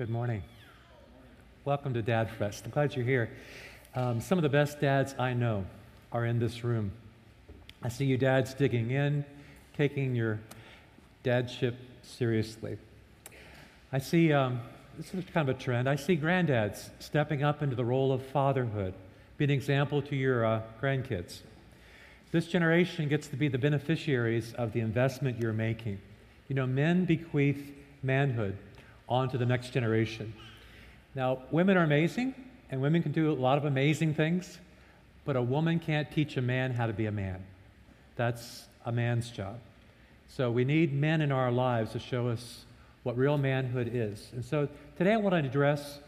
Good morning. Welcome to Dad Fest. I'm glad you're here. Um, some of the best dads I know are in this room. I see you dads digging in, taking your dadship seriously. I see, um, this is kind of a trend, I see granddads stepping up into the role of fatherhood, be an example to your uh, grandkids. This generation gets to be the beneficiaries of the investment you're making. You know, men bequeath manhood on to the next generation. Now, women are amazing, and women can do a lot of amazing things, but a woman can't teach a man how to be a man. That's a man's job. So we need men in our lives to show us what real manhood is. And so today I want to address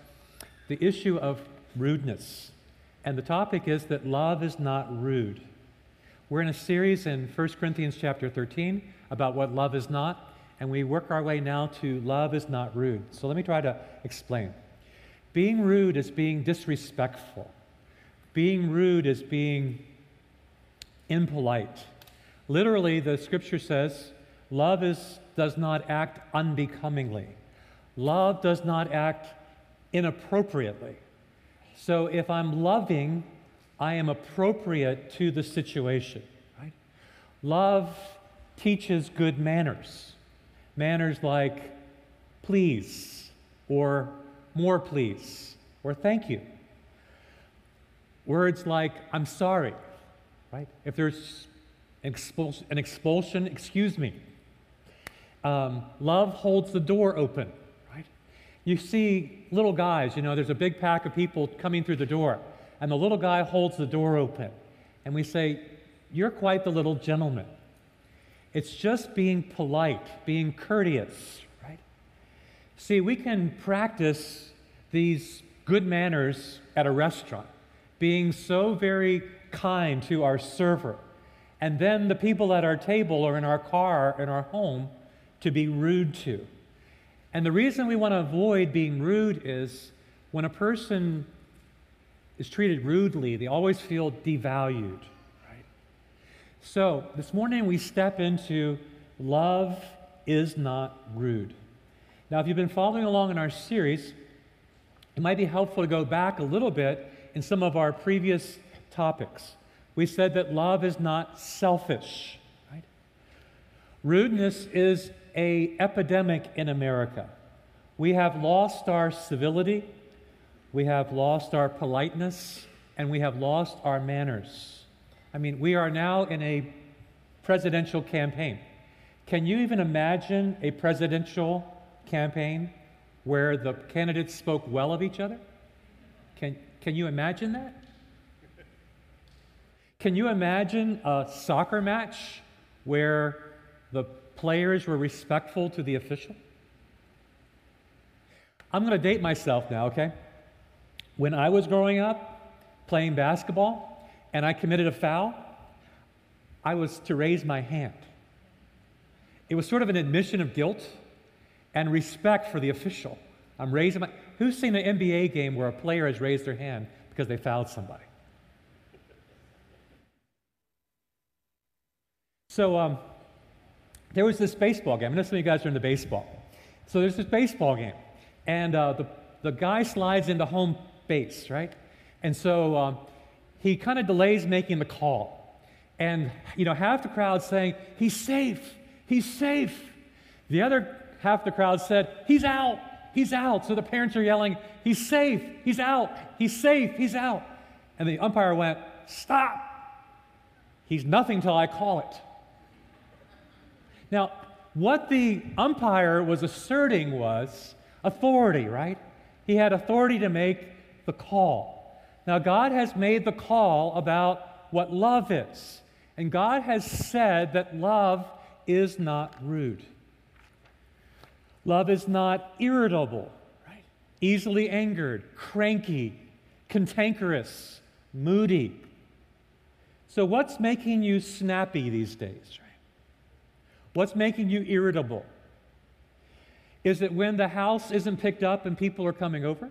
the issue of rudeness. And the topic is that love is not rude. We're in a series in 1 Corinthians chapter 13 about what love is not and we work our way now to love is not rude. So let me try to explain. Being rude is being disrespectful. Being rude is being impolite. Literally, the scripture says, love is, does not act unbecomingly. Love does not act inappropriately. So if I'm loving, I am appropriate to the situation. Right? Love teaches good manners. Manners like please, or more please, or thank you. Words like I'm sorry, right? If there's an expulsion, excuse me. Um, love holds the door open, right? You see little guys, you know, there's a big pack of people coming through the door, and the little guy holds the door open. And we say, You're quite the little gentleman. It's just being polite, being courteous, right? See, we can practice these good manners at a restaurant, being so very kind to our server, and then the people at our table or in our car, in our home, to be rude to. And the reason we want to avoid being rude is when a person is treated rudely, they always feel devalued. So, this morning we step into love is not rude. Now, if you've been following along in our series, it might be helpful to go back a little bit in some of our previous topics. We said that love is not selfish, right? Rudeness is a epidemic in America. We have lost our civility, we have lost our politeness, and we have lost our manners. I mean, we are now in a presidential campaign. Can you even imagine a presidential campaign where the candidates spoke well of each other? Can, can you imagine that? Can you imagine a soccer match where the players were respectful to the official? I'm going to date myself now, okay? When I was growing up playing basketball, and I committed a foul, I was to raise my hand. It was sort of an admission of guilt and respect for the official. I'm raising my. Who's seen an NBA game where a player has raised their hand because they fouled somebody? So um, there was this baseball game. I know some of you guys are into baseball. So there's this baseball game, and uh, the, the guy slides into home base, right? And so um, he kind of delays making the call. And, you know, half the crowd saying, he's safe, he's safe. The other half the crowd said, he's out, he's out. So the parents are yelling, he's safe, he's out, he's safe, he's out. And the umpire went, stop. He's nothing till I call it. Now, what the umpire was asserting was authority, right? He had authority to make the call. Now, God has made the call about what love is. And God has said that love is not rude. Love is not irritable, right? Easily angered, cranky, cantankerous, moody. So, what's making you snappy these days, right? What's making you irritable? Is it when the house isn't picked up and people are coming over?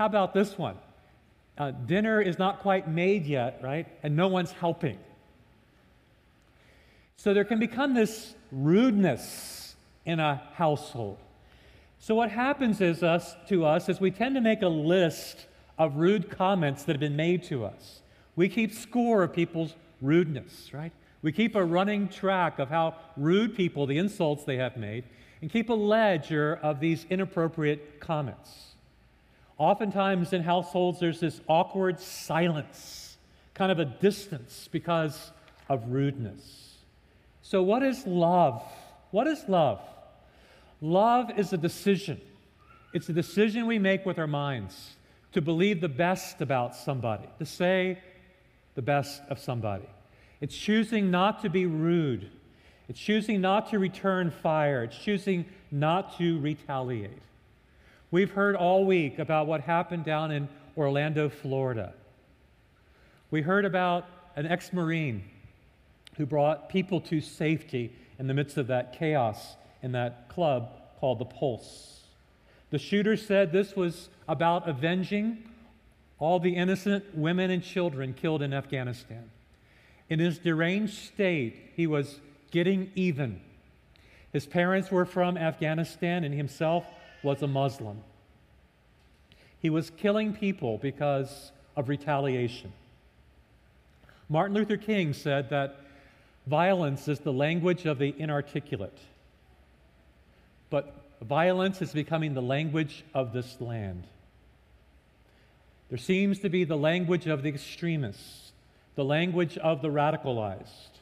How about this one? Uh, dinner is not quite made yet, right? And no one's helping. So there can become this rudeness in a household. So, what happens is us, to us is we tend to make a list of rude comments that have been made to us. We keep score of people's rudeness, right? We keep a running track of how rude people, the insults they have made, and keep a ledger of these inappropriate comments. Oftentimes in households, there's this awkward silence, kind of a distance because of rudeness. So, what is love? What is love? Love is a decision. It's a decision we make with our minds to believe the best about somebody, to say the best of somebody. It's choosing not to be rude. It's choosing not to return fire. It's choosing not to retaliate. We've heard all week about what happened down in Orlando, Florida. We heard about an ex Marine who brought people to safety in the midst of that chaos in that club called the Pulse. The shooter said this was about avenging all the innocent women and children killed in Afghanistan. In his deranged state, he was getting even. His parents were from Afghanistan and himself was a Muslim. He was killing people because of retaliation. Martin Luther King said that violence is the language of the inarticulate, but violence is becoming the language of this land. There seems to be the language of the extremists, the language of the radicalized.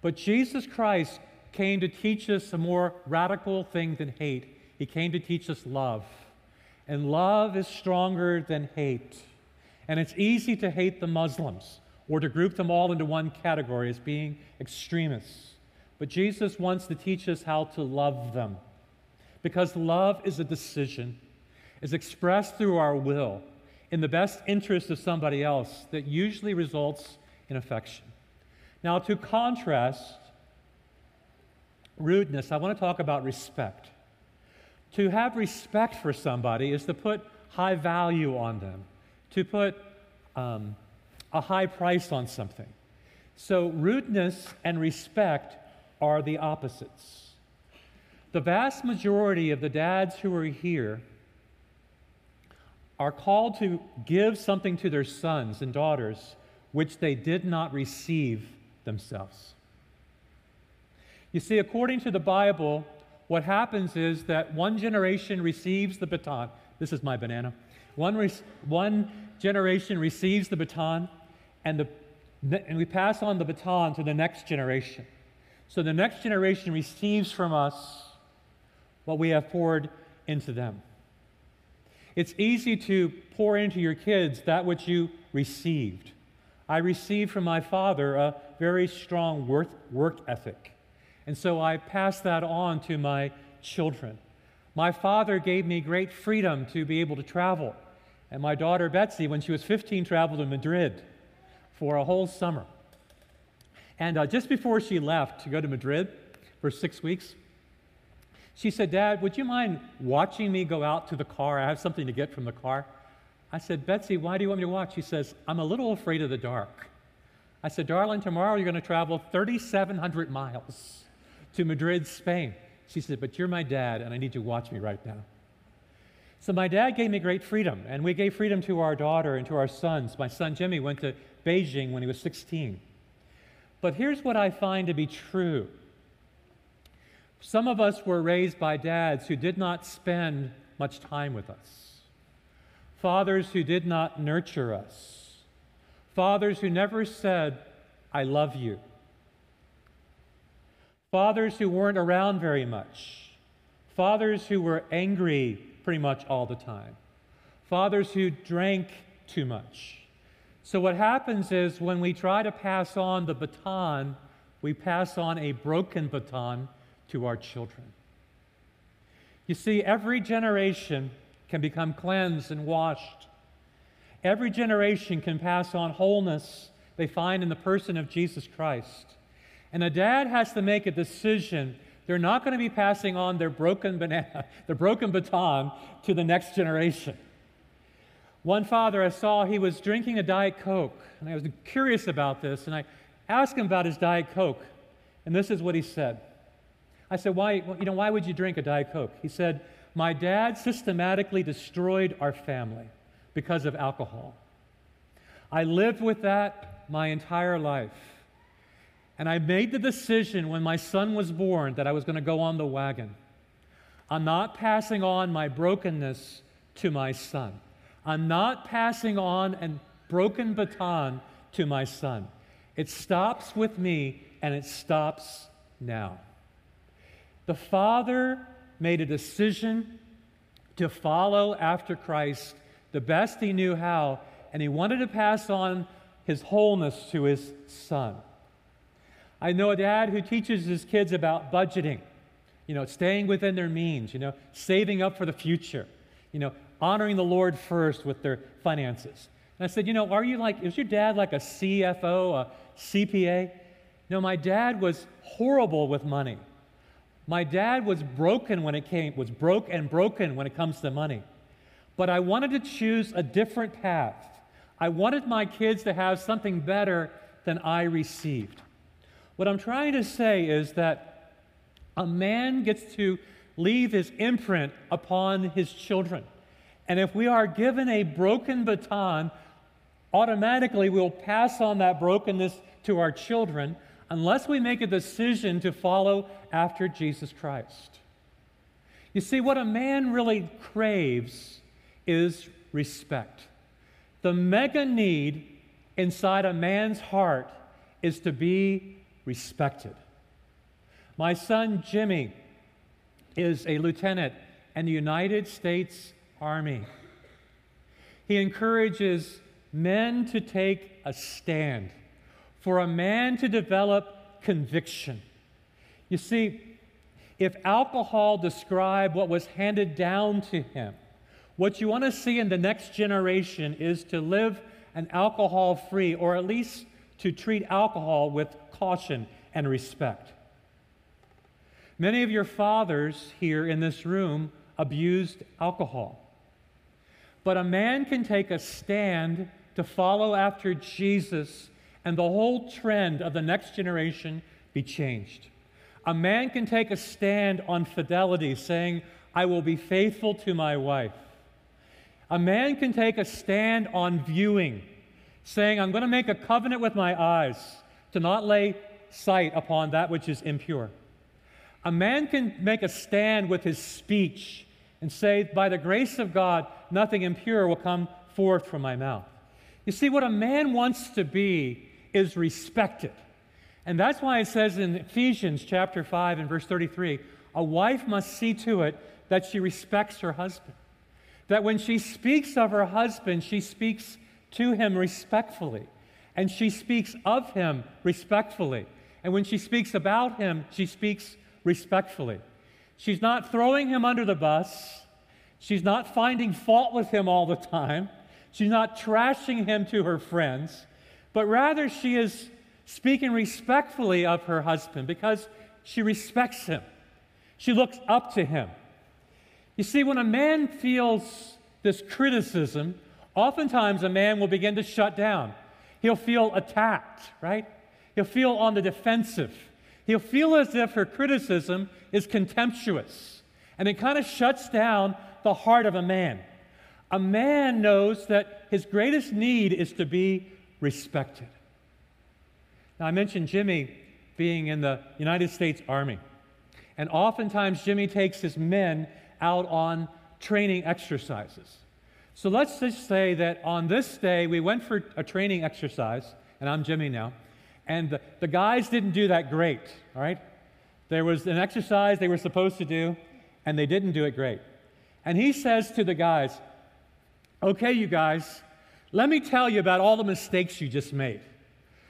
But Jesus Christ came to teach us a more radical thing than hate. He came to teach us love. And love is stronger than hate. And it's easy to hate the Muslims or to group them all into one category as being extremists. But Jesus wants to teach us how to love them. Because love is a decision, is expressed through our will in the best interest of somebody else that usually results in affection. Now, to contrast rudeness, I want to talk about respect. To have respect for somebody is to put high value on them, to put um, a high price on something. So, rudeness and respect are the opposites. The vast majority of the dads who are here are called to give something to their sons and daughters which they did not receive themselves. You see, according to the Bible, what happens is that one generation receives the baton. This is my banana. One, re- one generation receives the baton, and, the, and we pass on the baton to the next generation. So the next generation receives from us what we have poured into them. It's easy to pour into your kids that which you received. I received from my father a very strong work, work ethic. And so I pass that on to my children. My father gave me great freedom to be able to travel. And my daughter Betsy, when she was 15, traveled to Madrid for a whole summer. And uh, just before she left to go to Madrid for six weeks, she said, Dad, would you mind watching me go out to the car? I have something to get from the car. I said, Betsy, why do you want me to watch? She says, I'm a little afraid of the dark. I said, Darling, tomorrow you're going to travel 3,700 miles to Madrid, Spain. She said, But you're my dad, and I need you to watch me right now. So my dad gave me great freedom, and we gave freedom to our daughter and to our sons. My son Jimmy went to Beijing when he was 16. But here's what I find to be true some of us were raised by dads who did not spend much time with us, fathers who did not nurture us, fathers who never said, I love you fathers who weren't around very much, fathers who were angry pretty much all the time, fathers who drank too much. So, what happens is when we try to pass on the baton, we pass on a broken baton to our children. You see, every generation can become cleansed and washed. Every generation can pass on wholeness they find in the person of Jesus Christ. And a dad has to make a decision. They're not going to be passing on their broken banana, their broken baton to the next generation. One father I saw, he was drinking a Diet Coke, and I was curious about this, and I asked him about his Diet Coke, and this is what he said. I said, "Why? You know, why would you drink a Diet Coke?" He said, My dad systematically destroyed our family because of alcohol. I lived with that my entire life. And I made the decision when my son was born that I was going to go on the wagon. I'm not passing on my brokenness to my son. I'm not passing on a broken baton to my son. It stops with me and it stops now. The father made a decision to follow after Christ the best he knew how, and he wanted to pass on his wholeness to his son. I know a dad who teaches his kids about budgeting, you know, staying within their means, you know, saving up for the future, you know, honoring the Lord first with their finances. And I said, you know, are you like, is your dad like a CFO, a CPA? No, my dad was horrible with money. My dad was broken when it came, was broke and broken when it comes to money. But I wanted to choose a different path. I wanted my kids to have something better than I received. What I'm trying to say is that a man gets to leave his imprint upon his children. And if we are given a broken baton, automatically we'll pass on that brokenness to our children unless we make a decision to follow after Jesus Christ. You see, what a man really craves is respect. The mega need inside a man's heart is to be respected. My son Jimmy is a lieutenant in the United States Army. He encourages men to take a stand, for a man to develop conviction. You see, if alcohol described what was handed down to him, what you want to see in the next generation is to live an alcohol free, or at least to treat alcohol with caution and respect. Many of your fathers here in this room abused alcohol. But a man can take a stand to follow after Jesus, and the whole trend of the next generation be changed. A man can take a stand on fidelity, saying, I will be faithful to my wife. A man can take a stand on viewing, saying, I'm going to make a covenant with my eyes to not lay sight upon that which is impure. A man can make a stand with his speech and say, By the grace of God, nothing impure will come forth from my mouth. You see, what a man wants to be is respected. And that's why it says in Ephesians chapter 5 and verse 33 a wife must see to it that she respects her husband. That when she speaks of her husband, she speaks to him respectfully, and she speaks of him respectfully. And when she speaks about him, she speaks respectfully. She's not throwing him under the bus. She's not finding fault with him all the time. She's not trashing him to her friends, but rather she is speaking respectfully of her husband because she respects him. She looks up to him. You see, when a man feels this criticism, oftentimes a man will begin to shut down. He'll feel attacked, right? He'll feel on the defensive. He'll feel as if her criticism is contemptuous. And it kind of shuts down the heart of a man. A man knows that his greatest need is to be respected. Now, I mentioned Jimmy being in the United States Army. And oftentimes, Jimmy takes his men out on training exercises. So let's just say that on this day, we went for a training exercise, and I'm Jimmy now, and the, the guys didn't do that great, all right? There was an exercise they were supposed to do, and they didn't do it great. And he says to the guys, Okay, you guys, let me tell you about all the mistakes you just made.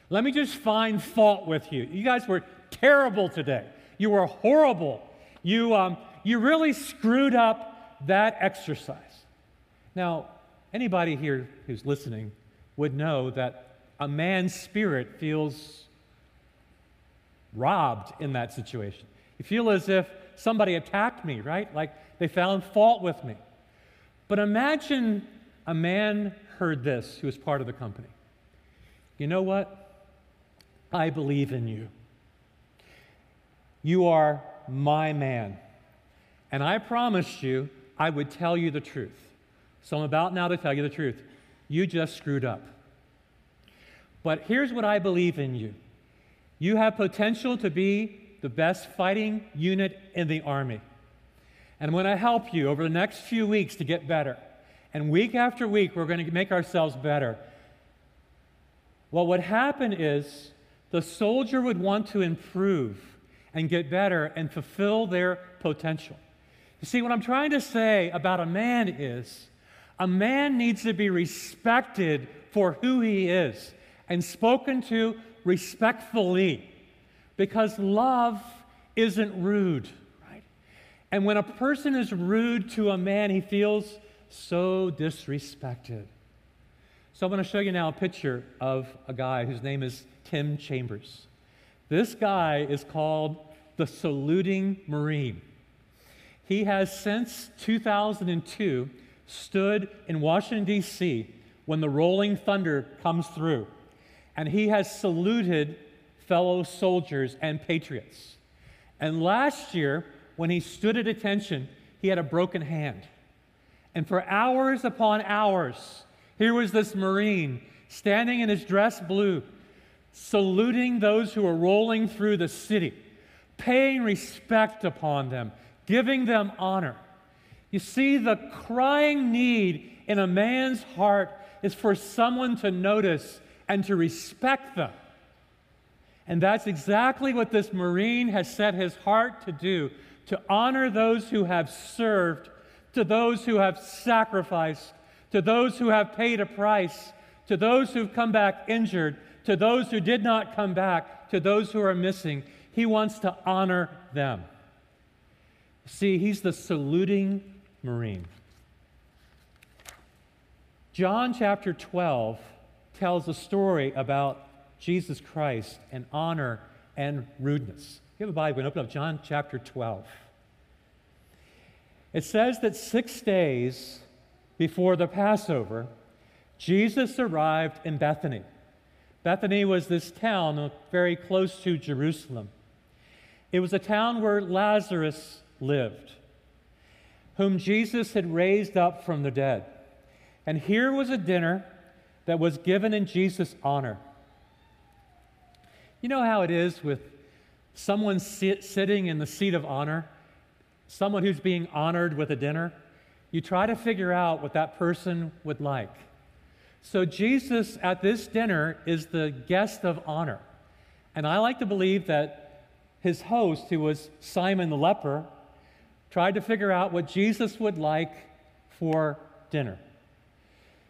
Let me just find fault with you. You guys were terrible today. You were horrible. You, um, you really screwed up that exercise. Now, anybody here who's listening would know that a man's spirit feels robbed in that situation. You feel as if somebody attacked me, right? Like they found fault with me. But imagine a man heard this who was part of the company. You know what? I believe in you. You are my man. And I promised you I would tell you the truth. So I'm about now to tell you the truth. You just screwed up. But here's what I believe in you you have potential to be the best fighting unit in the Army. And I'm going to help you over the next few weeks to get better. And week after week, we're going to make ourselves better. What would happen is the soldier would want to improve and get better and fulfill their potential. You see, what I'm trying to say about a man is a man needs to be respected for who he is and spoken to respectfully because love isn't rude, right? And when a person is rude to a man, he feels so disrespected. So I'm going to show you now a picture of a guy whose name is Tim Chambers. This guy is called the Saluting Marine. He has since 2002 stood in Washington, D.C. when the rolling thunder comes through, and he has saluted fellow soldiers and patriots. And last year, when he stood at attention, he had a broken hand. And for hours upon hours, here was this Marine standing in his dress blue, saluting those who were rolling through the city, paying respect upon them, giving them honor. You see, the crying need in a man's heart is for someone to notice and to respect them. And that's exactly what this Marine has set his heart to do to honor those who have served, to those who have sacrificed, to those who have paid a price, to those who've come back injured, to those who did not come back, to those who are missing. He wants to honor them. See, he's the saluting Marine. John chapter 12 tells a story about Jesus Christ and honor and rudeness. If you have a Bible, and open up John chapter 12. It says that six days before the Passover, Jesus arrived in Bethany. Bethany was this town very close to Jerusalem. It was a town where Lazarus lived, whom Jesus had raised up from the dead. And here was a dinner that was given in Jesus' honor. You know how it is with someone sit, sitting in the seat of honor, someone who's being honored with a dinner? You try to figure out what that person would like. So, Jesus at this dinner is the guest of honor. And I like to believe that his host, who was Simon the leper, tried to figure out what Jesus would like for dinner.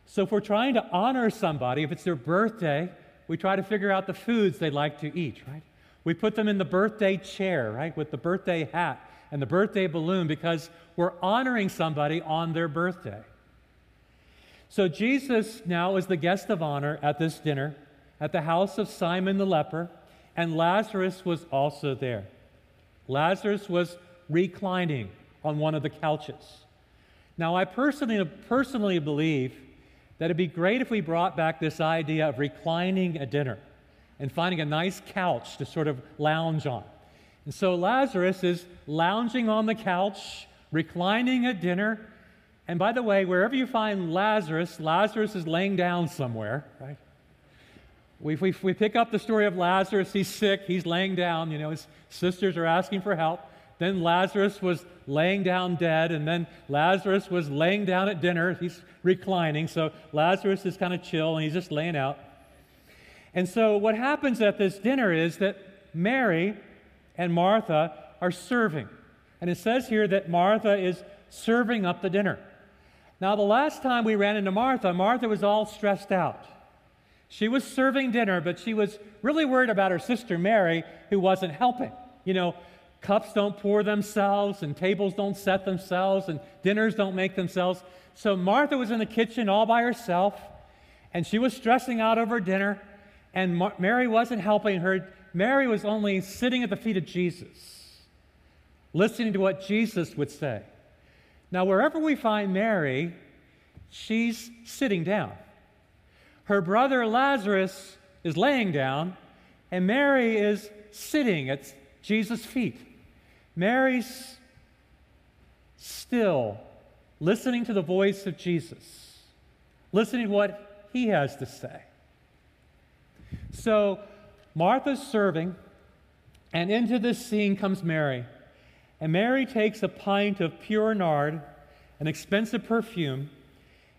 So, if we're trying to honor somebody, if it's their birthday, we try to figure out the foods they like to eat, right? We put them in the birthday chair, right, with the birthday hat and the birthday balloon because we're honoring somebody on their birthday. So Jesus now is the guest of honor at this dinner at the house of Simon the leper, and Lazarus was also there. Lazarus was reclining on one of the couches. Now, I personally, personally believe that it'd be great if we brought back this idea of reclining at dinner and finding a nice couch to sort of lounge on. And so Lazarus is lounging on the couch, reclining at dinner. And by the way, wherever you find Lazarus, Lazarus is laying down somewhere, right? We, we, we pick up the story of Lazarus. He's sick, he's laying down. You know, his sisters are asking for help. Then Lazarus was laying down dead, and then Lazarus was laying down at dinner. He's reclining, so Lazarus is kind of chill and he's just laying out. And so, what happens at this dinner is that Mary and Martha are serving. And it says here that Martha is serving up the dinner. Now, the last time we ran into Martha, Martha was all stressed out. She was serving dinner, but she was really worried about her sister Mary, who wasn't helping. You know, cups don't pour themselves, and tables don't set themselves, and dinners don't make themselves. So Martha was in the kitchen all by herself, and she was stressing out over dinner, and Mar- Mary wasn't helping her. Mary was only sitting at the feet of Jesus, listening to what Jesus would say. Now, wherever we find Mary, she's sitting down. Her brother Lazarus is laying down, and Mary is sitting at Jesus' feet. Mary's still, listening to the voice of Jesus, listening to what he has to say. So Martha's serving, and into this scene comes Mary. And Mary takes a pint of pure nard, an expensive perfume,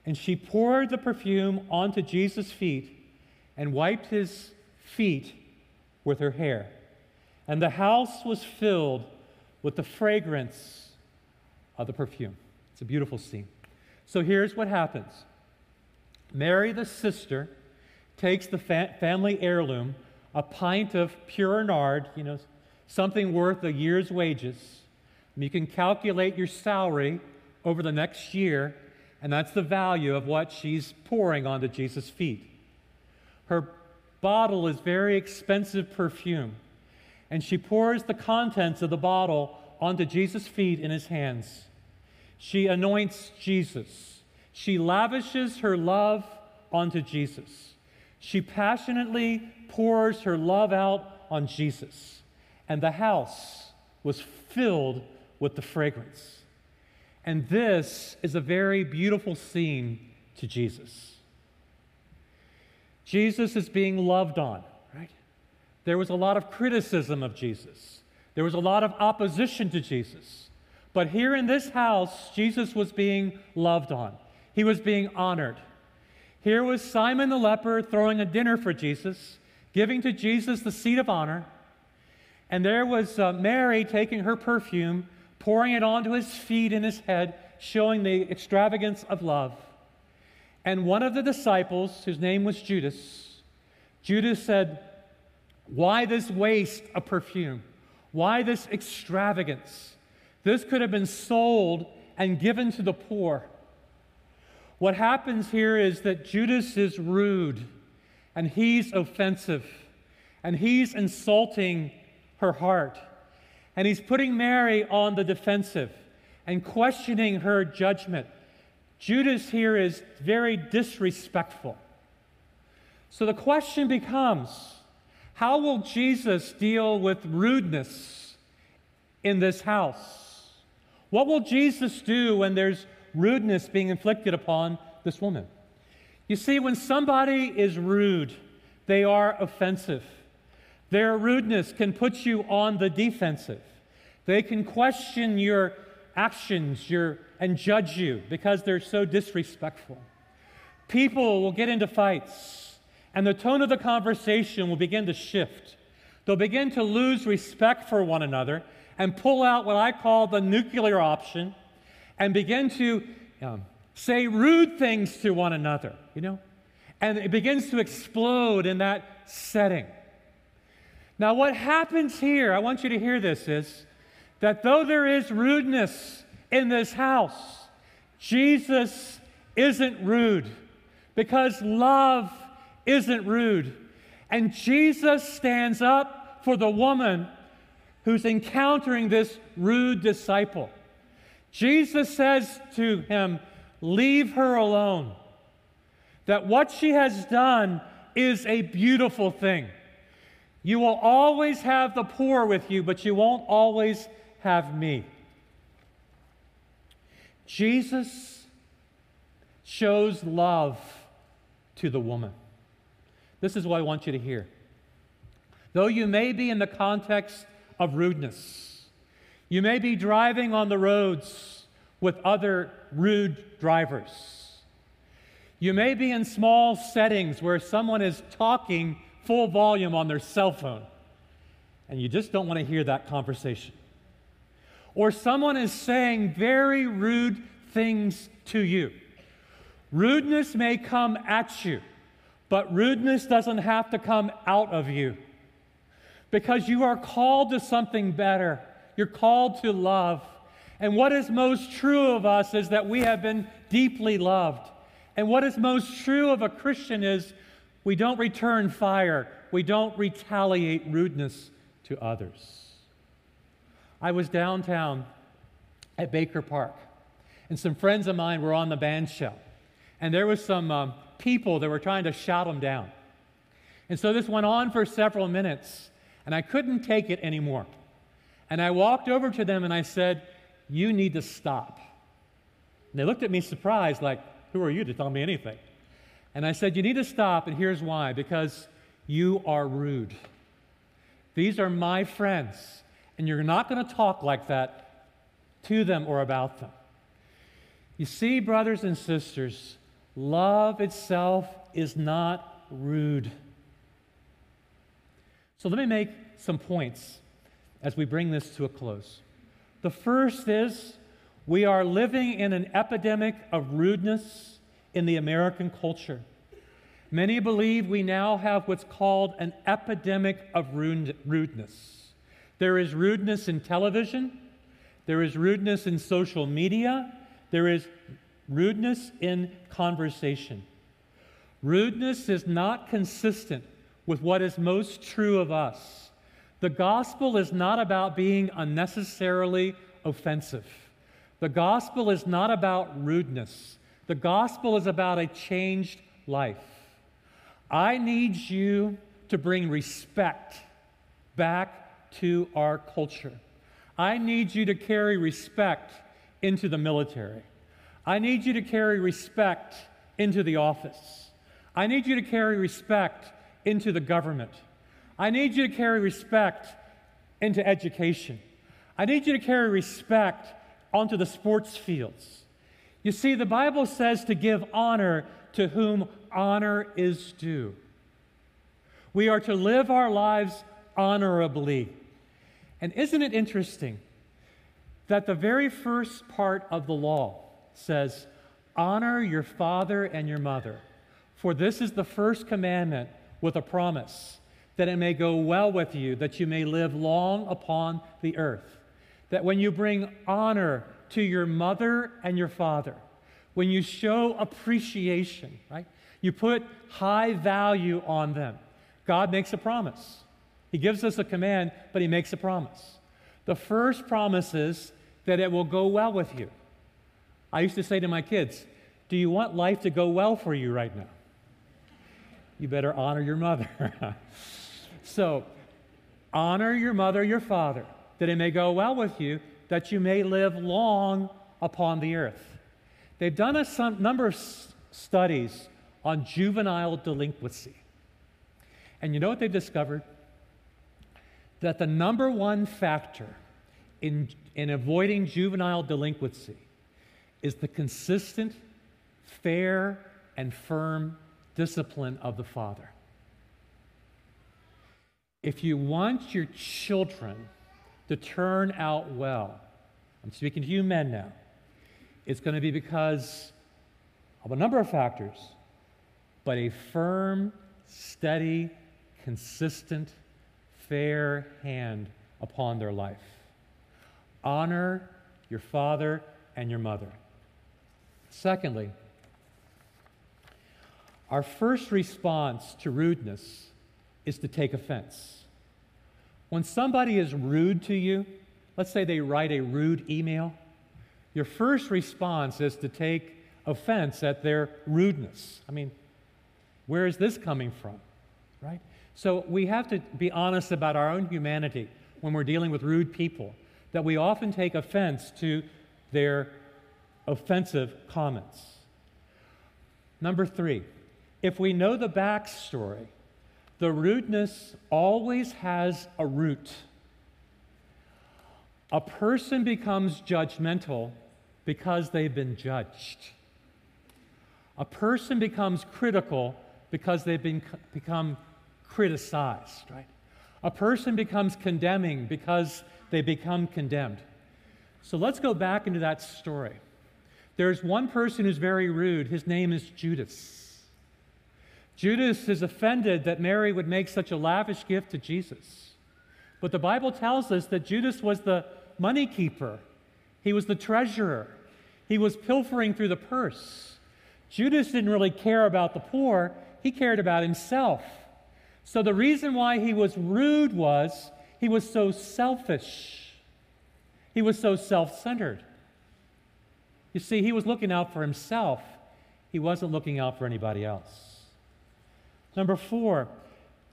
and she poured the perfume onto Jesus' feet and wiped his feet with her hair. And the house was filled with the fragrance of the perfume. It's a beautiful scene. So here's what happens Mary, the sister, takes the fa- family heirloom, a pint of pure nard, you know, something worth a year's wages. You can calculate your salary over the next year, and that's the value of what she's pouring onto Jesus' feet. Her bottle is very expensive perfume, and she pours the contents of the bottle onto Jesus' feet in his hands. She anoints Jesus. She lavishes her love onto Jesus. She passionately pours her love out on Jesus. And the house was filled with the fragrance. And this is a very beautiful scene to Jesus. Jesus is being loved on? There was a lot of criticism of Jesus, there was a lot of opposition to Jesus. But here in this house, Jesus was being loved on, he was being honored. Here was Simon the leper throwing a dinner for Jesus, giving to Jesus the seat of honor. And there was uh, Mary taking her perfume, pouring it onto his feet and his head, showing the extravagance of love. And one of the disciples, whose name was Judas, Judas said, Why this waste of perfume? Why this extravagance? This could have been sold and given to the poor. What happens here is that Judas is rude and he's offensive and he's insulting her heart. And he's putting Mary on the defensive and questioning her judgment. Judas here is very disrespectful. So the question becomes how will Jesus deal with rudeness in this house? What will Jesus do when there's rudeness being inflicted upon this woman. You see, when somebody is rude, they are offensive. Their rudeness can put you on the defensive. They can question your actions your, and judge you because they're so disrespectful. People will get into fights, and the tone of the conversation will begin to shift. They'll begin to lose respect for one another and pull out what I call the nuclear option and begin to um, say rude things to one another, you know? And it begins to explode in that setting. Now, what happens here, I want you to hear this, is that though there is rudeness in this house, Jesus isn't rude because love isn't rude. And Jesus stands up for the woman who's encountering this rude disciple. Jesus says to him, Leave her alone. That what she has done is a beautiful thing. You will always have the poor with you, but you won't always have me. Jesus shows love to the woman. This is what I want you to hear. Though you may be in the context of rudeness, you may be driving on the roads with other rude drivers. You may be in small settings where someone is talking full volume on their cell phone, and you just don't want to hear that conversation. Or someone is saying very rude things to you. Rudeness may come at you, but rudeness doesn't have to come out of you because you are called to something better. You're called to love. And what is most true of us is that we have been deeply loved. And what is most true of a Christian is we don't return fire, we don't retaliate rudeness to others. I was downtown at Baker Park, and some friends of mine were on the band shell. And there was some um, people that were trying to shout them down. And so this went on for several minutes, and I couldn't take it anymore. And I walked over to them and I said, You need to stop. And they looked at me surprised, like, Who are you to tell me anything? And I said, You need to stop, and here's why because you are rude. These are my friends, and you're not going to talk like that to them or about them. You see, brothers and sisters, love itself is not rude. So let me make some points as we bring this to a close. The first is we are living in an epidemic of rudeness in the American culture. Many believe we now have what's called an epidemic of rudeness. There is rudeness in television, there is rudeness in social media, there is rudeness in conversation. Rudeness is not consistent with what is most true of us. The gospel is not about being unnecessarily offensive. The gospel is not about rudeness. The gospel is about a changed life. I need you to bring respect back to our culture. I need you to carry respect into the military. I need you to carry respect into the office. I need you to carry respect into the government. I need you to carry respect into education. I need you to carry respect onto the sports fields. You see, the Bible says to give honor to whom honor is due. We are to live our lives honorably. And isn't it interesting that the very first part of the law says, Honor your father and your mother, for this is the first commandment with a promise that it may go well with you, that you may live long upon the earth. That when you bring honor to your mother and your father, when you show appreciation, right? You put high value on them. God makes a promise. He gives us a command, but He makes a promise. The first promise is that it will go well with you. I used to say to my kids, Do you want life to go well for you right now? You better honor your mother. so, honor your mother, your father, that it may go well with you, that you may live long upon the earth. They've done a some, number of s- studies on juvenile delinquency. And you know what they've discovered? That the number one factor in, in avoiding juvenile delinquency is the consistent, fair, and firm discipline of the Father. If you want your children to turn out well, I'm speaking to you men now, it's going to be because of a number of factors, but a firm, steady, consistent, fair hand upon their life. Honor your father and your mother. Secondly, our first response to rudeness is to take offense. When somebody is rude to you, let's say they write a rude email, your first response is to take offense at their rudeness. I mean, where is this coming from? Right? So we have to be honest about our own humanity when we're dealing with rude people, that we often take offense to their offensive comments. Number three, if we know the backstory, the rudeness always has a root. A person becomes judgmental because they've been judged. A person becomes critical because they've been, become criticized, right? A person becomes condemning because they become condemned. So let's go back into that story. There's one person who's very rude. His name is Judas. Judas is offended that Mary would make such a lavish gift to Jesus. But the Bible tells us that Judas was the money keeper, he was the treasurer, he was pilfering through the purse. Judas didn't really care about the poor, he cared about himself. So the reason why he was rude was he was so selfish, he was so self centered. You see, he was looking out for himself, he wasn't looking out for anybody else. Number four,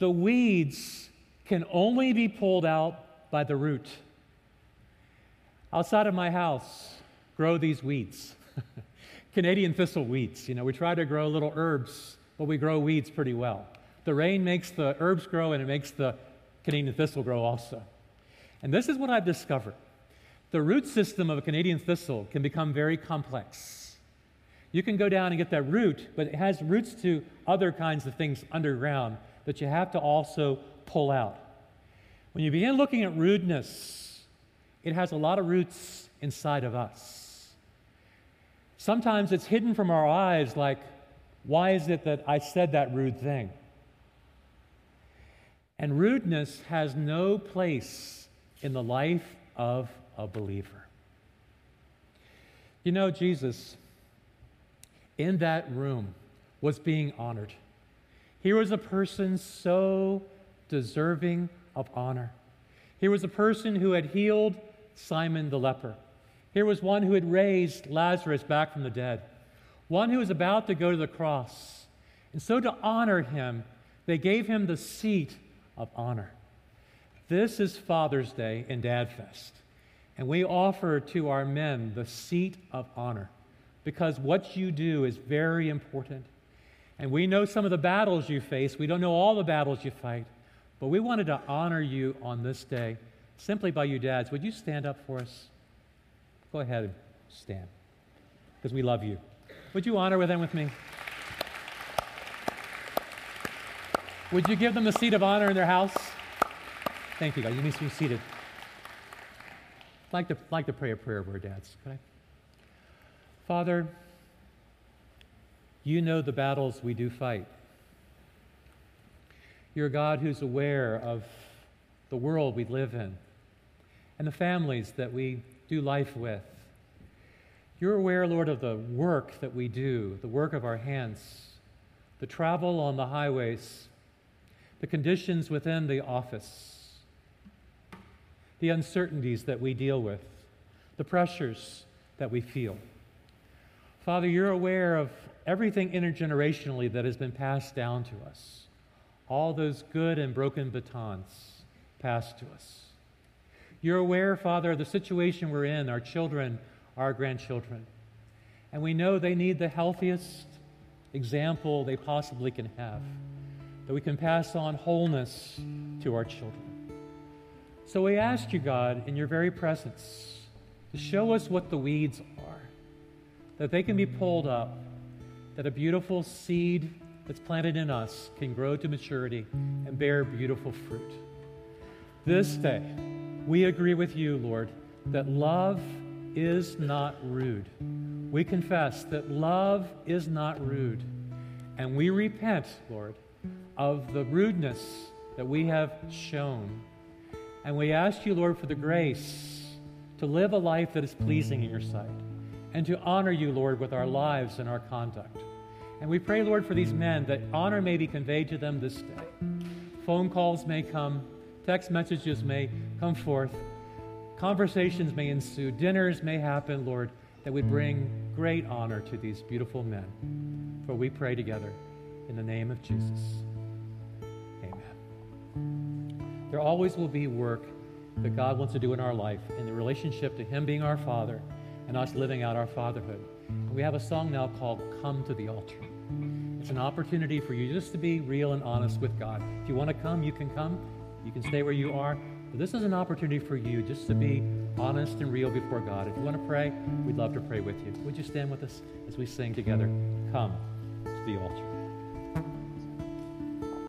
the weeds can only be pulled out by the root. outside of my house, grow these weeds. Canadian thistle weeds. You know, we try to grow little herbs, but we grow weeds pretty well. The rain makes the herbs grow and it makes the Canadian thistle grow also. And this is what I've discovered. The root system of a Canadian thistle can become very complex. You can go down and get that root, but it has roots to other kinds of things underground that you have to also pull out. When you begin looking at rudeness, it has a lot of roots inside of us. Sometimes it's hidden from our eyes, like, why is it that I said that rude thing? And rudeness has no place in the life of a believer. You know, Jesus, in that room, was being honored. Here was a person so deserving of honor. Here was a person who had healed Simon the leper. Here was one who had raised Lazarus back from the dead, one who was about to go to the cross. And so, to honor him, they gave him the seat of honor. This is Father's Day in Dad Fest. And we offer to our men the seat of honor because what you do is very important. And we know some of the battles you face. We don't know all the battles you fight. But we wanted to honor you on this day simply by you dads. Would you stand up for us? Go ahead and stand because we love you. Would you honor them with me? Would you give them the seat of honor in their house? Thank you, guys. You need to be seated. I'd like to, like to pray a prayer of our dads. Okay? Father, you know the battles we do fight. You're a God who's aware of the world we live in and the families that we do life with. You're aware, Lord, of the work that we do, the work of our hands, the travel on the highways, the conditions within the office, the uncertainties that we deal with, the pressures that we feel. Father, you're aware of everything intergenerationally that has been passed down to us, all those good and broken batons passed to us. You're aware, Father, of the situation we're in, our children, our grandchildren. And we know they need the healthiest example they possibly can have that we can pass on wholeness to our children. So we ask you, God, in your very presence, to show us what the weeds are, that they can be pulled up, that a beautiful seed that's planted in us can grow to maturity and bear beautiful fruit. This day, we agree with you, Lord, that love is not rude. We confess that love is not rude. And we repent, Lord, of the rudeness that we have shown. And we ask you, Lord, for the grace to live a life that is pleasing in your sight and to honor you, Lord, with our lives and our conduct. And we pray, Lord, for these men that honor may be conveyed to them this day. Phone calls may come, text messages may come forth, conversations may ensue, dinners may happen, Lord, that would bring great honor to these beautiful men. For we pray together in the name of Jesus. There always will be work that God wants to do in our life in the relationship to Him being our Father and us living out our fatherhood. We have a song now called Come to the Altar. It's an opportunity for you just to be real and honest with God. If you want to come, you can come. You can stay where you are. But this is an opportunity for you just to be honest and real before God. If you want to pray, we'd love to pray with you. Would you stand with us as we sing together? Come to the altar.